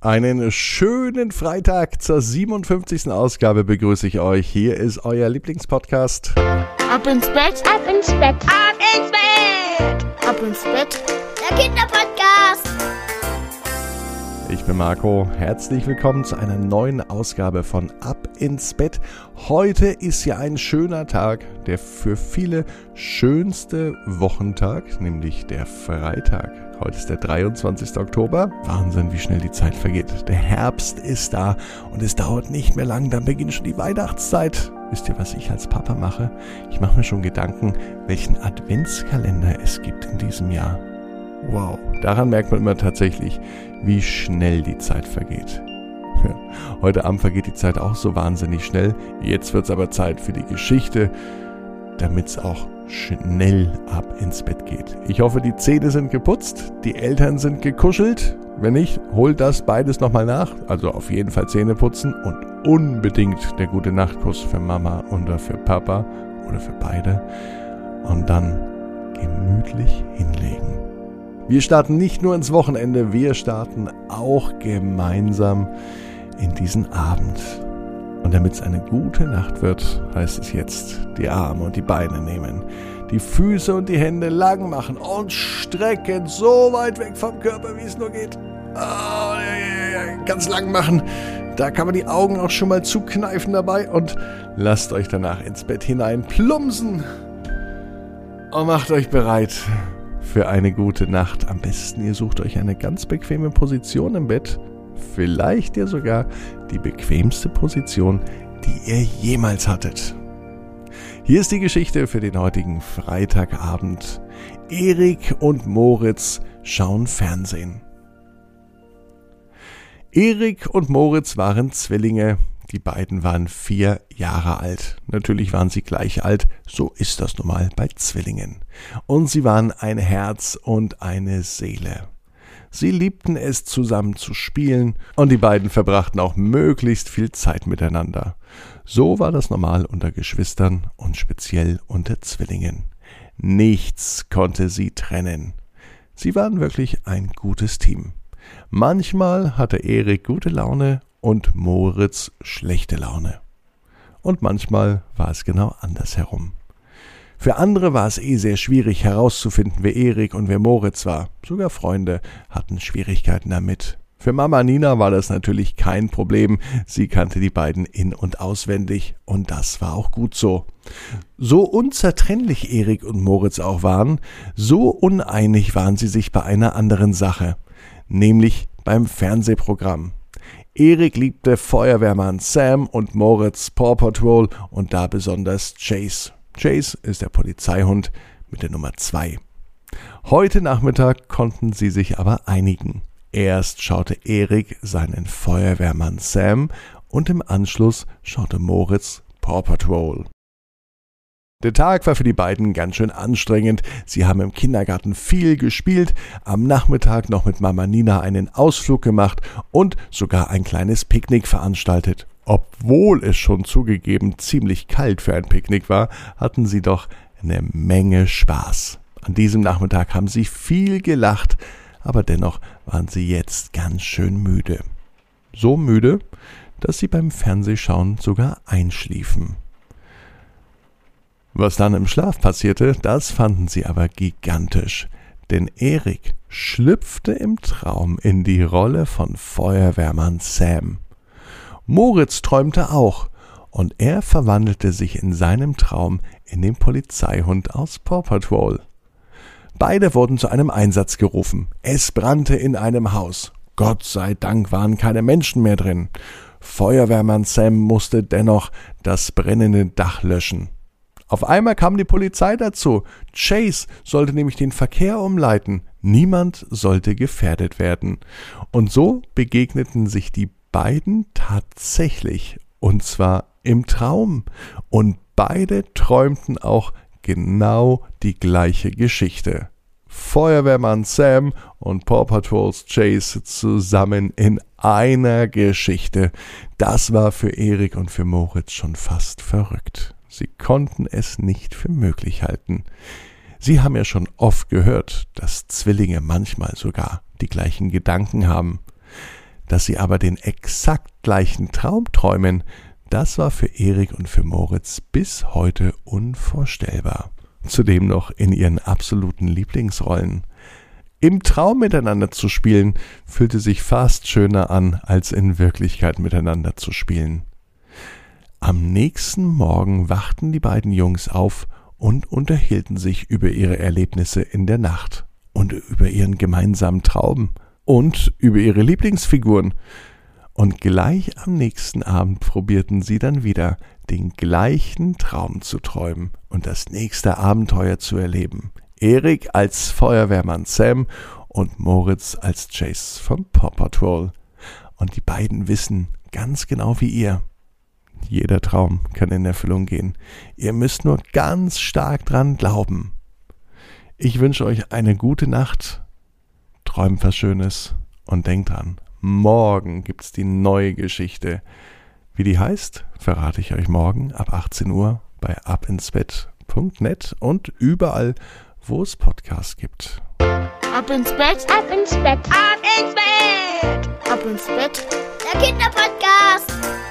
Einen schönen Freitag zur 57. Ausgabe begrüße ich euch. Hier ist euer Lieblingspodcast. Ab ins Bett, ab ins Bett, ab ins Bett, ab ins Bett. Der Kinderpodcast. Bin Marco. Herzlich willkommen zu einer neuen Ausgabe von Ab ins Bett. Heute ist ja ein schöner Tag, der für viele schönste Wochentag, nämlich der Freitag. Heute ist der 23. Oktober. Wahnsinn, wie schnell die Zeit vergeht. Der Herbst ist da und es dauert nicht mehr lang, dann beginnt schon die Weihnachtszeit. Wisst ihr, was ich als Papa mache? Ich mache mir schon Gedanken, welchen Adventskalender es gibt in diesem Jahr. Wow, daran merkt man immer tatsächlich, wie schnell die Zeit vergeht. Heute Abend vergeht die Zeit auch so wahnsinnig schnell. Jetzt wird es aber Zeit für die Geschichte, damit es auch schnell ab ins Bett geht. Ich hoffe, die Zähne sind geputzt, die Eltern sind gekuschelt. Wenn nicht, holt das beides nochmal nach. Also auf jeden Fall Zähne putzen und unbedingt der gute Nachtkuss für Mama oder für Papa oder für beide. Und dann gemütlich hinlegen. Wir starten nicht nur ins Wochenende, wir starten auch gemeinsam in diesen Abend. Und damit es eine gute Nacht wird, heißt es jetzt die Arme und die Beine nehmen, die Füße und die Hände lang machen und strecken so weit weg vom Körper, wie es nur geht. Oh, ganz lang machen. Da kann man die Augen auch schon mal zukneifen dabei und lasst euch danach ins Bett hinein plumpsen und macht euch bereit für eine gute Nacht. Am besten ihr sucht euch eine ganz bequeme Position im Bett vielleicht ja sogar die bequemste Position, die ihr jemals hattet. Hier ist die Geschichte für den heutigen Freitagabend. Erik und Moritz schauen Fernsehen. Erik und Moritz waren Zwillinge. Die beiden waren vier Jahre alt. Natürlich waren sie gleich alt, so ist das nun mal bei Zwillingen. Und sie waren ein Herz und eine Seele. Sie liebten es zusammen zu spielen und die beiden verbrachten auch möglichst viel Zeit miteinander. So war das normal unter Geschwistern und speziell unter Zwillingen. Nichts konnte sie trennen. Sie waren wirklich ein gutes Team. Manchmal hatte Erik gute Laune und Moritz schlechte Laune. Und manchmal war es genau andersherum. Für andere war es eh sehr schwierig herauszufinden, wer Erik und wer Moritz war. Sogar Freunde hatten Schwierigkeiten damit. Für Mama Nina war das natürlich kein Problem. Sie kannte die beiden in und auswendig und das war auch gut so. So unzertrennlich Erik und Moritz auch waren, so uneinig waren sie sich bei einer anderen Sache, nämlich beim Fernsehprogramm. Erik liebte Feuerwehrmann Sam und Moritz Paw Patrol und da besonders Chase. Chase ist der Polizeihund mit der Nummer 2. Heute Nachmittag konnten sie sich aber einigen. Erst schaute Erik seinen Feuerwehrmann Sam und im Anschluss schaute Moritz Paw Patrol. Der Tag war für die beiden ganz schön anstrengend. Sie haben im Kindergarten viel gespielt, am Nachmittag noch mit Mama Nina einen Ausflug gemacht und sogar ein kleines Picknick veranstaltet. Obwohl es schon zugegeben ziemlich kalt für ein Picknick war, hatten sie doch eine Menge Spaß. An diesem Nachmittag haben sie viel gelacht, aber dennoch waren sie jetzt ganz schön müde. So müde, dass sie beim Fernsehschauen sogar einschliefen. Was dann im Schlaf passierte, das fanden sie aber gigantisch, denn Erik schlüpfte im Traum in die Rolle von Feuerwehrmann Sam. Moritz träumte auch, und er verwandelte sich in seinem Traum in den Polizeihund aus Paw Patrol. Beide wurden zu einem Einsatz gerufen. Es brannte in einem Haus. Gott sei Dank waren keine Menschen mehr drin. Feuerwehrmann Sam musste dennoch das brennende Dach löschen. Auf einmal kam die Polizei dazu. Chase sollte nämlich den Verkehr umleiten. Niemand sollte gefährdet werden. Und so begegneten sich die beiden tatsächlich, und zwar im Traum, und beide träumten auch genau die gleiche Geschichte. Feuerwehrmann Sam und Paw Patrols Chase zusammen in einer Geschichte. Das war für Erik und für Moritz schon fast verrückt. Sie konnten es nicht für möglich halten. Sie haben ja schon oft gehört, dass Zwillinge manchmal sogar die gleichen Gedanken haben. Dass sie aber den exakt gleichen Traum träumen, das war für Erik und für Moritz bis heute unvorstellbar. Zudem noch in ihren absoluten Lieblingsrollen. Im Traum miteinander zu spielen, fühlte sich fast schöner an, als in Wirklichkeit miteinander zu spielen. Am nächsten Morgen wachten die beiden Jungs auf und unterhielten sich über ihre Erlebnisse in der Nacht und über ihren gemeinsamen Traum und über ihre Lieblingsfiguren. Und gleich am nächsten Abend probierten sie dann wieder, den gleichen Traum zu träumen und das nächste Abenteuer zu erleben. Erik als Feuerwehrmann Sam und Moritz als Chase vom Paw Patrol. Und die beiden wissen ganz genau wie ihr, jeder Traum kann in Erfüllung gehen. Ihr müsst nur ganz stark dran glauben. Ich wünsche euch eine gute Nacht, träumt was Schönes und denkt dran, morgen gibt's die neue Geschichte. Wie die heißt, verrate ich euch morgen ab 18 Uhr bei abinsbett.net und überall, wo es Podcasts gibt. Ab ins Bett, ab ins Bett, ab ins Bett, ab ins Bett, der Kinderpodcast.